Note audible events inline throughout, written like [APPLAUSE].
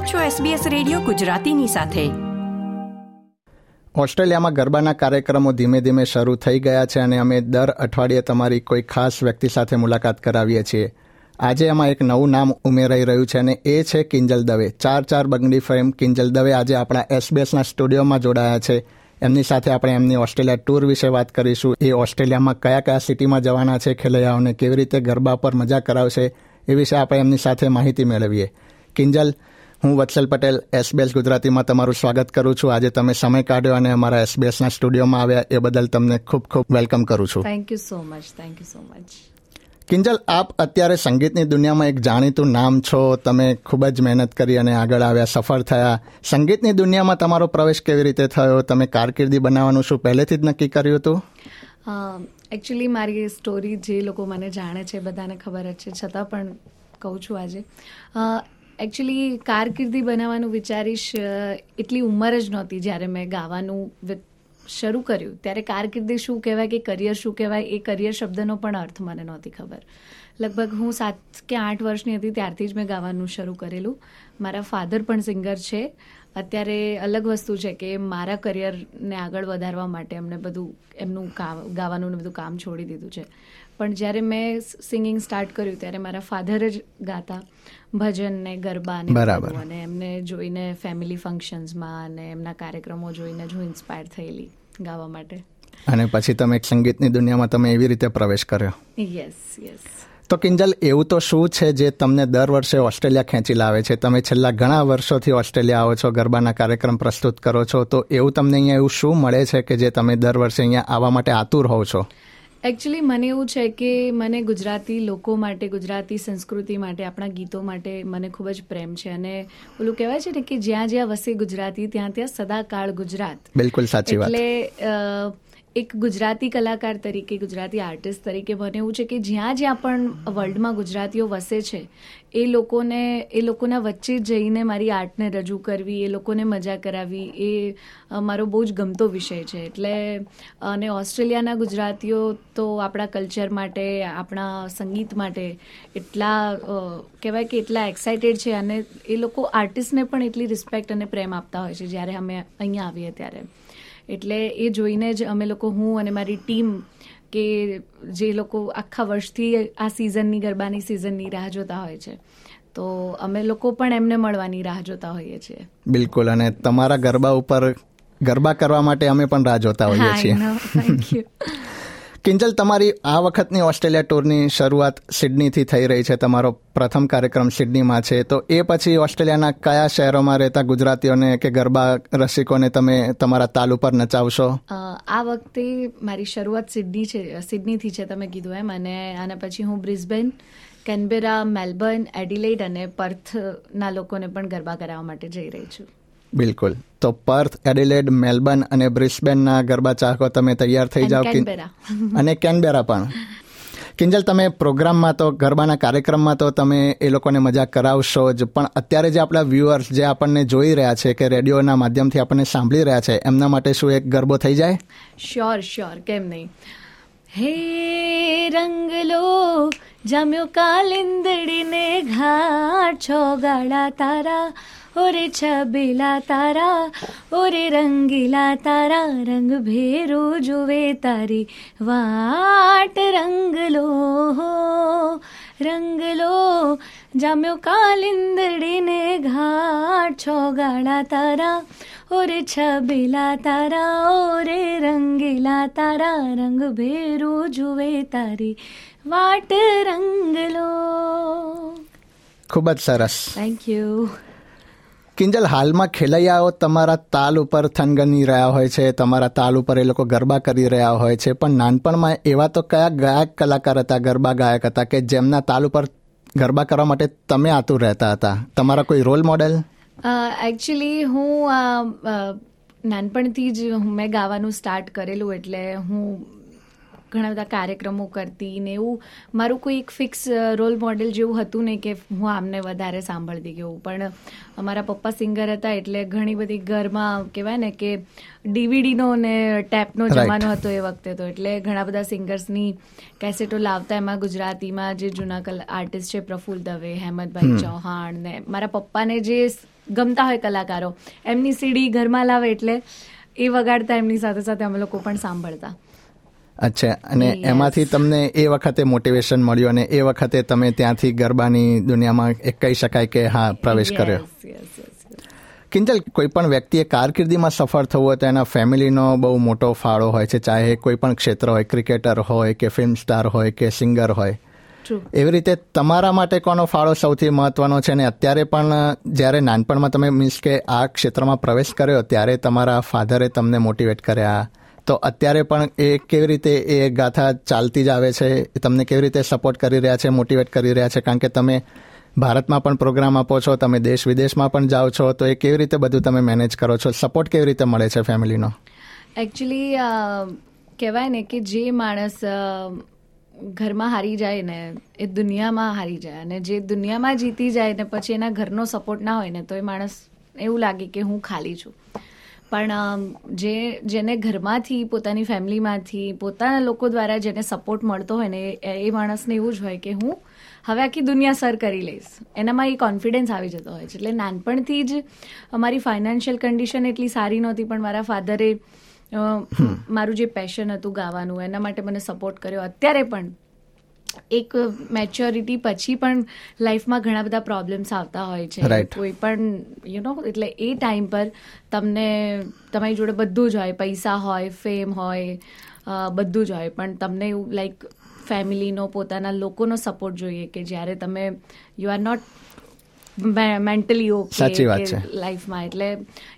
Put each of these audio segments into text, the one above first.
આપ છો SBS radio ગુજરાતીની સાથે. ઓસ્ટ્રેલિયામાં ગરબાના કાર્યક્રમો ધીમે ધીમે શરૂ થઈ ગયા છે અને અમે દર અઠવાડિયે તમારી કોઈ ખાસ વ્યક્તિ સાથે મુલાકાત કરાવીએ છીએ. આજે એમાં એક નવું નામ ઉમેરાઈ રહ્યું છે અને એ છે કિંજલ દવે. ચાર ચાર બંગડી ફેમ કિંજલ દવે આજે આપણા એસબીએસના સ્ટુડિયોમાં જોડાયા છે. એમની સાથે આપણે એમની ઓસ્ટ્રેલિયા ટૂર વિશે વાત કરીશું. એ ઓસ્ટ્રેલિયામાં કયા કયા સિટીમાં જવાના છે, ખેલૈયાઓને કેવી રીતે ગરબા પર મજા કરાવશે એ વિશે આપણે એમની સાથે માહિતી મેળવીએ. કિંજલ હું વત્સલ પટેલ એસબીએસ ગુજરાતીમાં તમારું સ્વાગત કરું છું. આજે તમે સમય કાઢ્યો અને અમારા એસબીએસના સ્ટુડિયોમાં આવ્યા એ બદલ તમને ખૂબ ખૂબ વેલકમ કરું છું. Thank you so much thank you so much Kinjal આપ અત્યારે સંગીતની દુનિયામાં એક જાણીતું નામ છો. તમે ખૂબ જ મહેનત કરી અને આગળ આવ્યા સફળ થયા. સંગીતની દુનિયામાં તમારો પ્રવેશ કેવી રીતે થયો? તમે કારકિર્દી બનાવવાનું શું પહેલેથી જ નક્કી કર્યું હતું? એકચ્યુઅલી મારી સ્ટોરી જે લોકો મને જાણે છે બધાને ખબર જ છે. છતાં પણ કહું છું આજે. એકચ્યુઅલી કારકિર્દી બનાવવાનું વિચારીશ એટલી ઉંમર જ નહોતી જ્યારે મેં ગાવાનું શરૂ કર્યું. ત્યારે કારકિર્દી શું કહેવાય કે કરિયર શું કહેવાય એ કરિયર શબ્દનો પણ અર્થ મને નહોતી ખબર. લગભગ હું સાત કે આઠ વર્ષની હતી ત્યારથી જ મેં ગાવાનું શરૂ કરેલું. મારા ફાધર પણ સિંગર છે. અત્યારે અલગ વસ્તુ છે કે મારા કરિયરને આગળ વધારવા માટે એમને બધું, એમનું ગાવાનું ને બધું કામ છોડી દીધું છે. પણ જ્યારે મેં સિંગિંગ સ્ટાર્ટ કર્યું ત્યારે મારા ફાધર જ ગાતા. ભજન ને ગરબા ને અને એમને જોઈને ફેમિલી ફંક્શન્સમાં અને એમના કાર્યક્રમો જોઈને જ હું ઇન્સ્પાયર થયેલી ગાવા માટે. અને પછી તમે એક સંગીતની દુનિયામાં તમે એવી રીતે પ્રવેશ કર્યો. યસ યસ તો કિંજલ એવું તો શું છે જે તમને દર વર્ષે ઓસ્ટ્રેલિયા ખેંચી લાવે છે? તમે છેલ્લા ઘણા વર્ષોથી ઓસ્ટ્રેલિયા આવો છો ગરબાના કાર્યક્રમ પ્રસ્તુત કરો છો તો એવું તમને અહીંયા એવું શું મળે છે કે જે તમે દર વર્ષે અહીંયા આવવા માટે આતુર હોવ છો? એકચ્યુઅલી મને એવું છે કે મને ગુજરાતી લોકો માટે ગુજરાતી સંસ્કૃતિ માટે આપણા ગીતો માટે મને ખૂબ જ પ્રેમ છે. અને ઓલું કહેવાય છે ને કે જ્યાં જ્યાં વસે ગુજરાતી ત્યાં ત્યાં સદાકાળ ગુજરાત. બિલકુલ સાચી વાત. એટલે એક ગુજરાતી કલાકાર તરીકે, ગુજરાતી આર્ટિસ્ટ તરીકે મને એવું છે કે જ્યાં જ્યાં પણ વર્લ્ડમાં ગુજરાતીઓ વસે છે, એ લોકોને, એ લોકોના વચ્ચે જઈને મારી આર્ટને રજૂ કરવી, એ લોકોને મજા કરાવી એ મારો બહુ જ ગમતો વિષય છે. એટલે, અને ઓસ્ટ્રેલિયાના ગુજરાતીઓ તો આપણા કલ્ચર માટે, આપણા સંગીત માટે એટલા કહેવાય કે એટલા એક્સાઇટેડ છે અને એ લોકો આર્ટિસ્ટને પણ એટલી રિસ્પેક્ટ અને પ્રેમ આપતા હોય છે, જ્યારે અમે અહીંયા આવીએ ત્યારે. એટલે એ જોઈને જ અમે લોકો હું અને મારી ટીમ કે જે લોકો આખા વર્ષથી આ સિઝનની ગરબાની સિઝનની રાહ જોતા હોય છે. તો અમે લોકો પણ એમને મળવાની રાહ જોતા હોઈએ છીએ. બિલકુલ અને તમારા ગરબા ઉપર ગરબા કરવા માટે અમે પણ રાહ જોતા હોઈએ છીએ. થેન્ક યુ [LAUGHS] કિંજલ, તમારી આ વખતની ઓસ્ટ્રેલિયા ટૂરની શરૂઆત સિડનીથી થઈ રહી છે. તમારો પ્રથમ કાર્યક્રમ સિડનીમાં છે. તો એ પછી ઓસ્ટ્રેલિયાના કયા શહેરોમાં રહેતા ગુજરાતીઓને કે ગરબા રસિકોને તમે તમારા તાલ ઉપર નચાવશો? આ વખતે મારી શરૂઆત સિડની છે, સિડનીથી છે તમે કીધું એમ. અને આના પછી હું બ્રિસ્બેન, કેનબેરા, મેલબર્ન, એડિલેડ અને પર્થના લોકોને પણ ગરબા કરાવવા માટે જઈ રહી છું. બિલકુલ. તો પર્થ એડિલેડ મેલબર્ન અને બ્રિસ્બેનના ગરબા ચાહકો તમે તૈયાર થઈ જાઓ [LAUGHS] અને કેનબેરા પણ. કિંજલ તમે પ્રોગ્રામમાં તો ગરબાના કાર્યક્રમમાં તો તમે એ લોકોને મજા કરાવશો જ પણ અત્યારે જે આપણા વ્યુઅર્સ જે આપણને જોઈ રહ્યા છે કે રેડિયોના માધ્યમથી આપણને સાંભળી રહ્યા છે એમના માટે શું એક ગરબો થઈ જાય? શ્યોર શ્યોર કેમ નહીં. હે રંગલો જમ્યો કાલિંદડીને ઘાટ છો ગાળા તારા ઓરે છબીલા તારા ઓરે રંગીલા તારા રંગ ભેરો જોવે તારી વાટ રંગલો રંગલો જામ્યો કાલિંદડીને ઘાટ છો ગાળા તારા ઓરે છબીલા તારા ઓરે રંગીલા તારા રંગ ભેરો જુએ તારી વાટ રંગલો ખૂબ જ સરસ થેન્ક યુ કિંજલ, હાલમાં ખેલૈયાઓ તમારા તાલ ઉપર થનગની રહ્યા હોય છે, તમારા તાલ ઉપર એ લોકો ગરબા કરી રહ્યા હોય છે, પણ નાનપણમાં એવા તો કયા ગાયક કલાકાર હતા, ગરબા ગાયક હતા, કે જેમના તાલ ઉપર ગરબા કરવા માટે તમે આતુર રહેતા હતા? તમારા કોઈ રોલ મોડેલ? એકચ્યુઅલી હું નાનપણથી જ મેં ગાવાનું સ્ટાર્ટ કરેલું એટલે હું ઘણા બધા કાર્યક્રમો કરતી ને એવું મારું કોઈ એક ફિક્સ રોલ મોડેલ જેવું હતું નહીં કે હું આમને વધારે સાંભળતી કે એવું. પણ અમારા પપ્પા સિંગર હતા એટલે ઘણી બધી ઘરમાં કહેવાય ને કે ડીવીડીનો ને ટેપનો જમાનો હતો એ વખતે તો. એટલે ઘણા બધા સિંગર્સની કેસેટો લાવતા એમાં ગુજરાતીમાં જે જૂના કલા આર્ટિસ્ટ છે પ્રફુલ્લ દવે હેમંતભાઈ ચૌહાણ ને મારા પપ્પાને જે ગમતા હોય કલાકારો એમની સીડી ઘરમાં લાવે એટલે એ વગાડતા એમની સાથે સાથે અમે લોકો પણ સાંભળતા. અચ્છા અને એમાંથી તમને એ વખતે મોટિવેશન મળ્યું અને એ વખતે તમે ત્યાંથી ગરબાની દુનિયામાં એક કહી શકાય કે હા પ્રવેશ કર્યો. કિંજલ કોઈ પણ વ્યક્તિએ કારકિર્દીમાં સફળ થવું હોય તો એના ફેમિલીનો બહુ મોટો ફાળો હોય છે ચાહે કોઈ પણ ક્ષેત્ર હોય ક્રિકેટર હોય કે ફિલ્મ સ્ટાર હોય કે સિંગર હોય. એવી રીતે તમારા માટે કોનો ફાળો સૌથી મહત્વનો છે? અને અત્યારે પણ જ્યારે નાનપણમાં તમે મીન્સ કે આ ક્ષેત્રમાં પ્રવેશ કર્યો ત્યારે તમારા ફાધરે તમને મોટિવેટ કર્યા? તો અત્યારે પણ એ કેવી રીતે એ ગાથા ચાલતી જ આવે છે? તમને કેવી રીતે સપોર્ટ કરી રહ્યા છે મોટિવેટ કરી રહ્યા છે? કારણ કે તમે ભારતમાં પણ પ્રોગ્રામ આપો છો, તમે દેશ વિદેશમાં પણ જાઓ છો, તો એ કેવી રીતે બધું તમે મેનેજ કરો છો? સપોર્ટ કેવી રીતે મળે છે ફેમિલીનો એકચ્યુઅલી કહેવાય ને કે જે માણસ ઘરમાં હારી જાય ને, એ દુનિયામાં હારી જાય અને જે દુનિયામાં જીતી જાય ને, પછી એના ઘરનો સપોર્ટ ના હોય ને, તો એ માણસ એવું લાગે કે હું ખાલી છું. પણ જે જેને ઘરમાંથી પોતાની ફેમિલીમાંથી પોતાના લોકો દ્વારા જેને સપોર્ટ મળતો હોય ને એ એ માણસને એવું જ હોય કે હું હવે આખી દુનિયા સર કરી લઈશ. એનામાં એ કોન્ફિડન્સ આવી જતો હોય છે. એટલે નાનપણથી જ અમારી ફાઇનાન્શિયલ કન્ડિશન એટલી સારી નહોતી પણ મારા ફાધરે મારું જે પેશન હતું ગાવાનું એના માટે મને સપોર્ટ કર્યો. અત્યારે પણ એક મેચ્યોરિટી પછી પણ લાઈફમાં ઘણા બધા પ્રોબ્લેમ્સ આવતા હોય છે. કોઈ પણ યુ નો એટલે એ ટાઈમ પર તમને તમારી જોડે બધું જ હોય. પૈસા હોય ફેમ હોય બધું જ હોય. પણ તમને એવું લાઈક ફેમિલીનો પોતાના લોકોનો સપોર્ટ જોઈએ કે જ્યારે તમે you are not mentally okay સાચી વાત છે. લાઈફમાં એટલે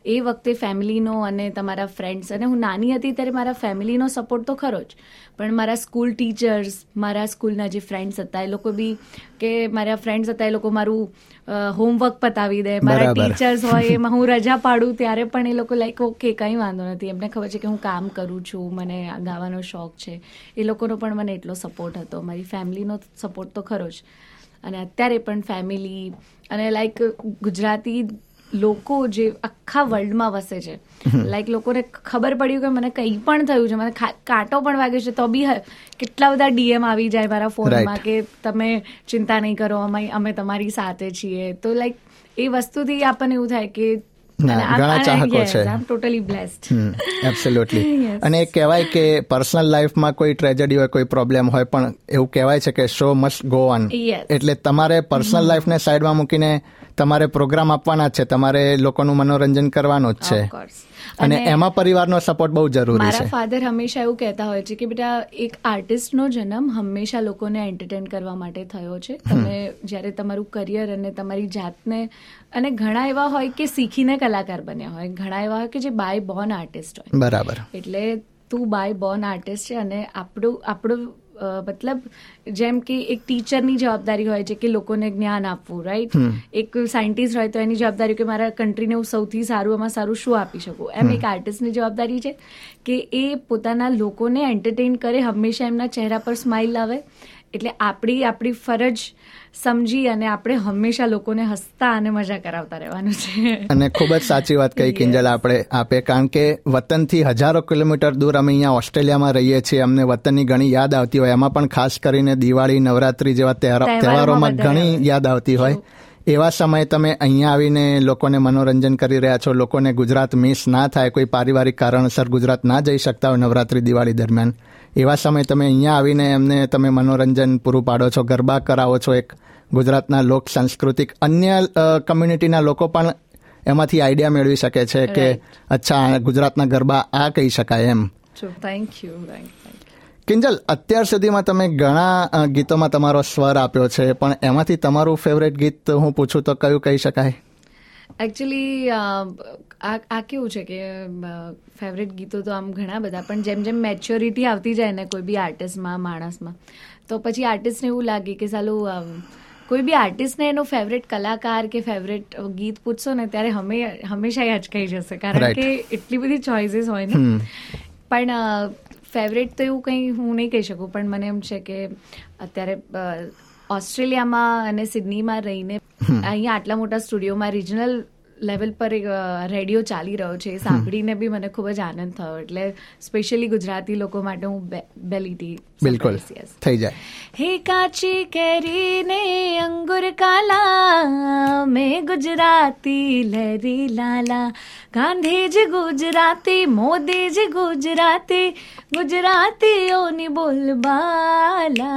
એ વખતે ફેમિલીનો અને તમારા ફ્રેન્ડ્સ અને હું નાની હતી ત્યારે મારા ફેમિલીનો સપોર્ટ તો ખરો જ. પણ મારા સ્કૂલ ટીચર્સ મારા સ્કૂલના જે ફ્રેન્ડ્સ હતા એ લોકો બી કે મારા ફ્રેન્ડ્સ હતા એ લોકો મારું હોમવર્ક પતાવી દે. મારા ટીચર્સ હોય [LAUGHS] એમાં હું રજા પાડું ત્યારે પણ એ લોકો લાઈક ઓકે કંઈ વાંધો નથી. એમને ખબર છે કે હું કામ કરું છું મને ગાવાનો શોખ છે. એ લોકોનો પણ મને એટલો સપોર્ટ હતો. મારી ફેમિલીનો સપોર્ટ તો ખરો જ. અને અત્યારે પણ ફેમિલી અને લાઈક ગુજરાતી લોકો જે આખા વર્લ્ડમાં વસે છે. લાઈક લોકોને ખબર પડ્યું કે મને કંઈ પણ થયું છે. મને કાંટો પણ વાગ્યો છે. તો બી હ- કેટલા બધા ડીએમ આવી જાય મારા ફોનમાં કે તમે ચિંતા નહીં કરો અમે અમે તમારી સાથે છીએ. તો લાઈક એ વસ્તુથી આપણને એવું થાય કે ઘણા ચાહકો છે. ટોટલી બ્લેસ્ડ એબ્સોલ્યુટલી અને એ કહેવાય કે પર્સનલ લાઈફમાં કોઈ ટ્રેજેડી હોય કોઈ પ્રોબ્લેમ હોય પણ એવું કહેવાય છે કે શો મસ્ટ ગો ઓન એટલે તમારે પર્સનલ લાઈફને સાઈડમાં મૂકીને તમારે પ્રોગ્રામ આપવાના જ છે તમારે લોકોનું મનોરંજન કરવાનું જ છે. અને એમાં પરિવારનો સપોર્ટ બહુ જરૂરી મારા છે. ફાધર હંમેશા એવું કહેતા હોય છે કે બેટા એક આર્ટિસ્ટનો જન્મ હંમેશા લોકોને એન્ટરટેન કરવા માટે થયો છે. તમે જ્યારે તમારું કરિયર અને તમારી જાતને અને ઘણા એવા હોય કે શીખીને કલાકાર બન્યા હોય. ઘણા એવા હોય કે જે બાય બોર્ન આર્ટિસ્ટ હોય. બરાબર. એટલે તું બાય બોર્ન આર્ટિસ્ટ છે અને આપણું આપણું મતલબ જેમ કે એક ટીચરની જવાબદારી હોય છે કે લોકોને જ્ઞાન આપવું રાઈટ એક સાયન્ટિસ્ટ હોય તો એની જવાબદારી કે મારા કન્ટ્રીને હું સૌથી સારું એમાં સારું શું આપી શકું? એમ એક આર્ટિસ્ટની જવાબદારી છે કે એ પોતાના લોકોને એન્ટરટેઇન કરે હંમેશા એમના ચહેરા પર સ્માઇલ આવે એટલે આપણી આપણી ફરજ સમજી અને આપણે હંમેશા લોકોને હસતા અને મજા કરાવતા રહેવાનું છે. અને ખૂબ જ સાચી વાત કહી કિંજલ આપણે આપે. કારણ કે વતનથી હજારો કિલોમીટર દૂર અમે અહીંયા ઓસ્ટ્રેલિયામાં રહીએ છીએ. અમને વતનની ઘણી યાદ આવતી હોય. એમાં પણ ખાસ કરીને દિવાળી નવરાત્રી જેવા તહેવારો- તહેવારોમાં તહેવારોમાં ઘણી યાદ આવતી હોય. એવા સમયે તમે અહીંયા આવીને લોકોને મનોરંજન કરી રહ્યા છો. લોકોને ગુજરાત મિસ ના થાય. કોઈ પારિવારિક કારણસર ગુજરાત ના જઈ શકતા હોય નવરાત્રી દિવાળી દરમિયાન. એવા સમયે તમે અહીંયા આવીને એમને તમે મનોરંજન પૂરું પાડો છો ગરબા કરાવો છો એક ગુજરાતના લોક સાંસ્કૃતિક અન્ય કમ્યુનિટીના લોકો પણ એમાંથી આઈડિયા મેળવી શકે છે કે અચ્છા ગુજરાતના ગરબા આ કહી શકાય એમ. થેન્ક યુ કિંજલ અત્યાર સુધીમાં તમે ઘણા ગીતોમાં તમારો સ્વર આપ્યો છે પણ એમાંથી તમારું ફેવરેટ ગીત હું પૂછું તો કયું કહી શકાય? એકચ્યુઅલી આ આ કેવું છે કે ફેવરેટ ગીતો તો આમ ઘણા બધા પણ જેમ જેમ મેચ્યોરિટી આવતી જાય ને કોઈ બી આર્ટિસ્ટમાં માણસમાં તો પછી આર્ટિસ્ટને એવું લાગે કે સાલું કોઈ બી આર્ટિસ્ટને એનો ફેવરેટ કલાકાર કે ફેવરેટ ગીત પૂછશો ને ત્યારે હમે હંમેશા એ અચકાઈ જશે. કારણ કે એટલી બધી ચોઇસીસ હોય ને. પણ ફેવરેટ તો એવું કંઈ હું નહીં કહી શકું પણ મને એમ છે કે અત્યારે ઓસ્ટ્રેલિયામાં અને સિડનીમાં રહીને અહીંયા આટલા મોટા સ્ટુડિયોમાં રિજનલ લેવલ પર એક રેડિયો ચાલી રહ્યો છે. એ સાંભળીને બી મને ખૂબ જ આનંદ થયો. એટલે સ્પેશિયલી ગુજરાતી લોકો માટે હું બેલીટી બિલકુલ. થઈ જાય. હે કાચી કેરીને અંગુર કાલા મેં ગુજરાતી લહેરી લાલા. ગાંધીજી ગુજરાતી મોદીજી ગુજરાતી ગુજરાતીઓની બોલબાલા.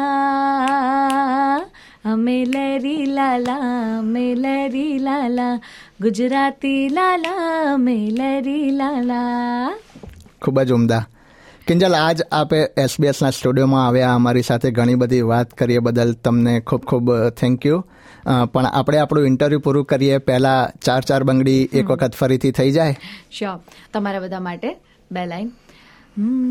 અમે લહેરી લાલા અમે લહેરી લાલા ગુજરાતી લાલા અમે લહેરી લાલા. ખૂબ જ ઉમદા. કિંજલ આજ આપે એસબીએસના સ્ટુડિયોમાં આવ્યા અમારી સાથે ઘણી બધી વાત કરીએ બદલ તમને ખૂબ ખૂબ થેન્ક યુ પણ આપણે આપણું ઇન્ટરવ્યૂ પૂરું કરીએ પહેલાં ચાર ચાર બંગડી એક વખત ફરીથી થઈ જાય? શ્યોર તમારા બધા માટે બે લાઈન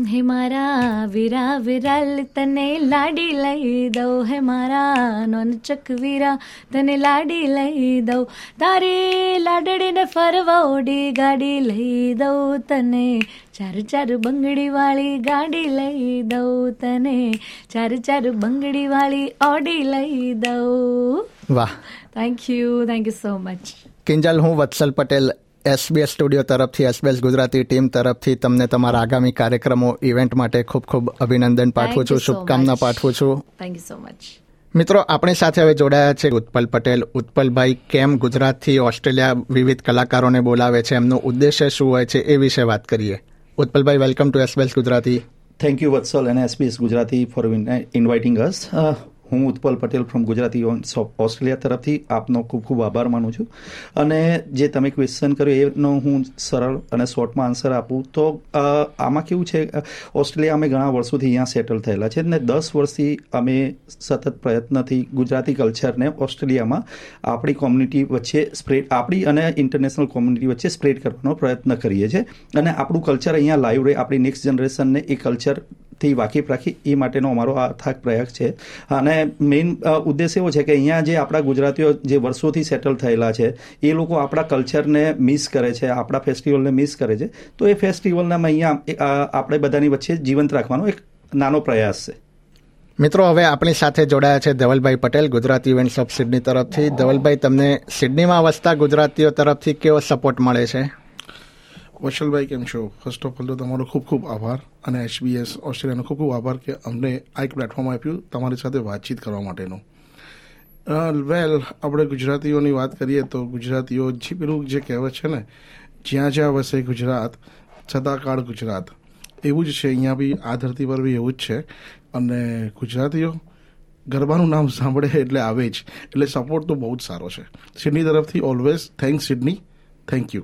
હે મારા વીરા વિરાલ તને લાડી લઈ દઉં. હે મારા નોનચક વીરા તને લાડી લઈ દઉં. તારી લાડડીને ફરવા ઓડી ગાડી લઈ દઉં. તને ચાર ચાર બંગડી વાળી ગાડી લઈ દઉં. તને ચાર ચાર બંગડી વાળી ઓડી લઈ દઉં. વાહ. Thank you thank you so much Kinjal હું વત્સલ પટેલ એસબીએસ સ્ટુડિયો તરફથી એસબીએસ ગુજરાતી ટીમ તરફથી તમને તમારા આગામી કાર્યક્રમો ઇવેન્ટ માટે ખૂબ ખૂબ અભિનંદન પાઠવું છું શુભકામના પાઠવું છું. થેન્ક યુ સો મચ મિત્રો આપણી સાથે હવે જોડાયા છે ઉત્પલ પટેલ. ઉત્પલભાઈ કેમ ગુજરાતથી ઓસ્ટ્રેલિયા વિવિધ કલાકારોને બોલાવે છે? એમનો ઉદ્દેશ્ય શું હોય છે એ વિશે વાત કરીએ. ઉત્પલભાઈ welcome to SBS Gujarati. Thank you Vatsal અને SBS Gujarati for inviting us હું ઉત્પલ પટેલ ફ્રોમ ગુજરાતી ઓસ્ટ્રેલિયા તરફથી આપનો ખૂબ ખૂબ આભાર માનું છું. અને જે તમે ક્વેશ્ચન કર્યો એનો હું સરળ અને શોર્ટમાં આન્સર આપું. તો આમાં કેવું છે ઓસ્ટ્રેલિયા અમે ઘણા વર્ષોથી અહીંયા સેટલ થયેલા છે અને દસ વર્ષથી અમે સતત પ્રયત્નથી ગુજરાતી કલ્ચરને ઓસ્ટ્રેલિયામાં આપણી કોમ્યુનિટી વચ્ચે સ્પ્રેડ આપણી અને ઇન્ટરનેશનલ કોમ્યુનિટી વચ્ચે સ્પ્રેડ કરવાનો પ્રયત્ન કરીએ છીએ. અને આપણું કલ્ચર અહીંયા લાઈવ રહે, આપણી નેક્સ્ટ જનરેશનને એ કલ્ચર થી વાકેફ રાખી, એ માટેનો અમારો આ અથાગ પ્રયાસ છે. અને મેઇન ઉદ્દેશ એવો છે કે અહીંયા જે આપણા ગુજરાતીઓ જે વર્ષોથી સેટલ થયેલા છે, એ લોકો આપણા કલ્ચરને મિસ કરે છે, આપણા ફેસ્ટિવલને મિસ કરે છે. તો એ ફેસ્ટિવલને અહીંયા આપણે બધાની વચ્ચે જીવંત રાખવાનો એક નાનો પ્રયાસ છે. મિત્રો, હવે આપણી સાથે જોડાયા છે Dhavalbhai Patel, Gujarati events of Sydney તરફથી. ધવલભાઈ, તમને સિડનીમાં વસતા ગુજરાતીઓ તરફથી કેવો સપોર્ટ મળે છે? વશલભાઈ, કેમ છો? ફર્સ્ટ ઓફ ઓલ તો તમારો ખૂબ ખૂબ આભાર અને એસબીએસ ઓસ્ટ્રેલિયાનો ખૂબ ખૂબ આભાર કે અમને આ એક પ્લેટફોર્મ આપ્યું તમારી સાથે વાતચીત કરવા માટેનું. વેલ આપણે ગુજરાતીઓની વાત કરીએ તો ગુજરાતીઓ જે પેલું જે કહેવત છે ને, જ્યાં જ્યાં વસે ગુજરાત સદાકાળ ગુજરાત. એવું જ છે, અહીંયા બી આ ધરતી પર બી એવું જ છે. અને ગુજરાતીઓ ગરબાનું નામ સાંભળે એટલે આવે જ. એટલે સપોર્ટ તો બહુ જ સારો છે. સિડની તરફથી always thank Sydney thank you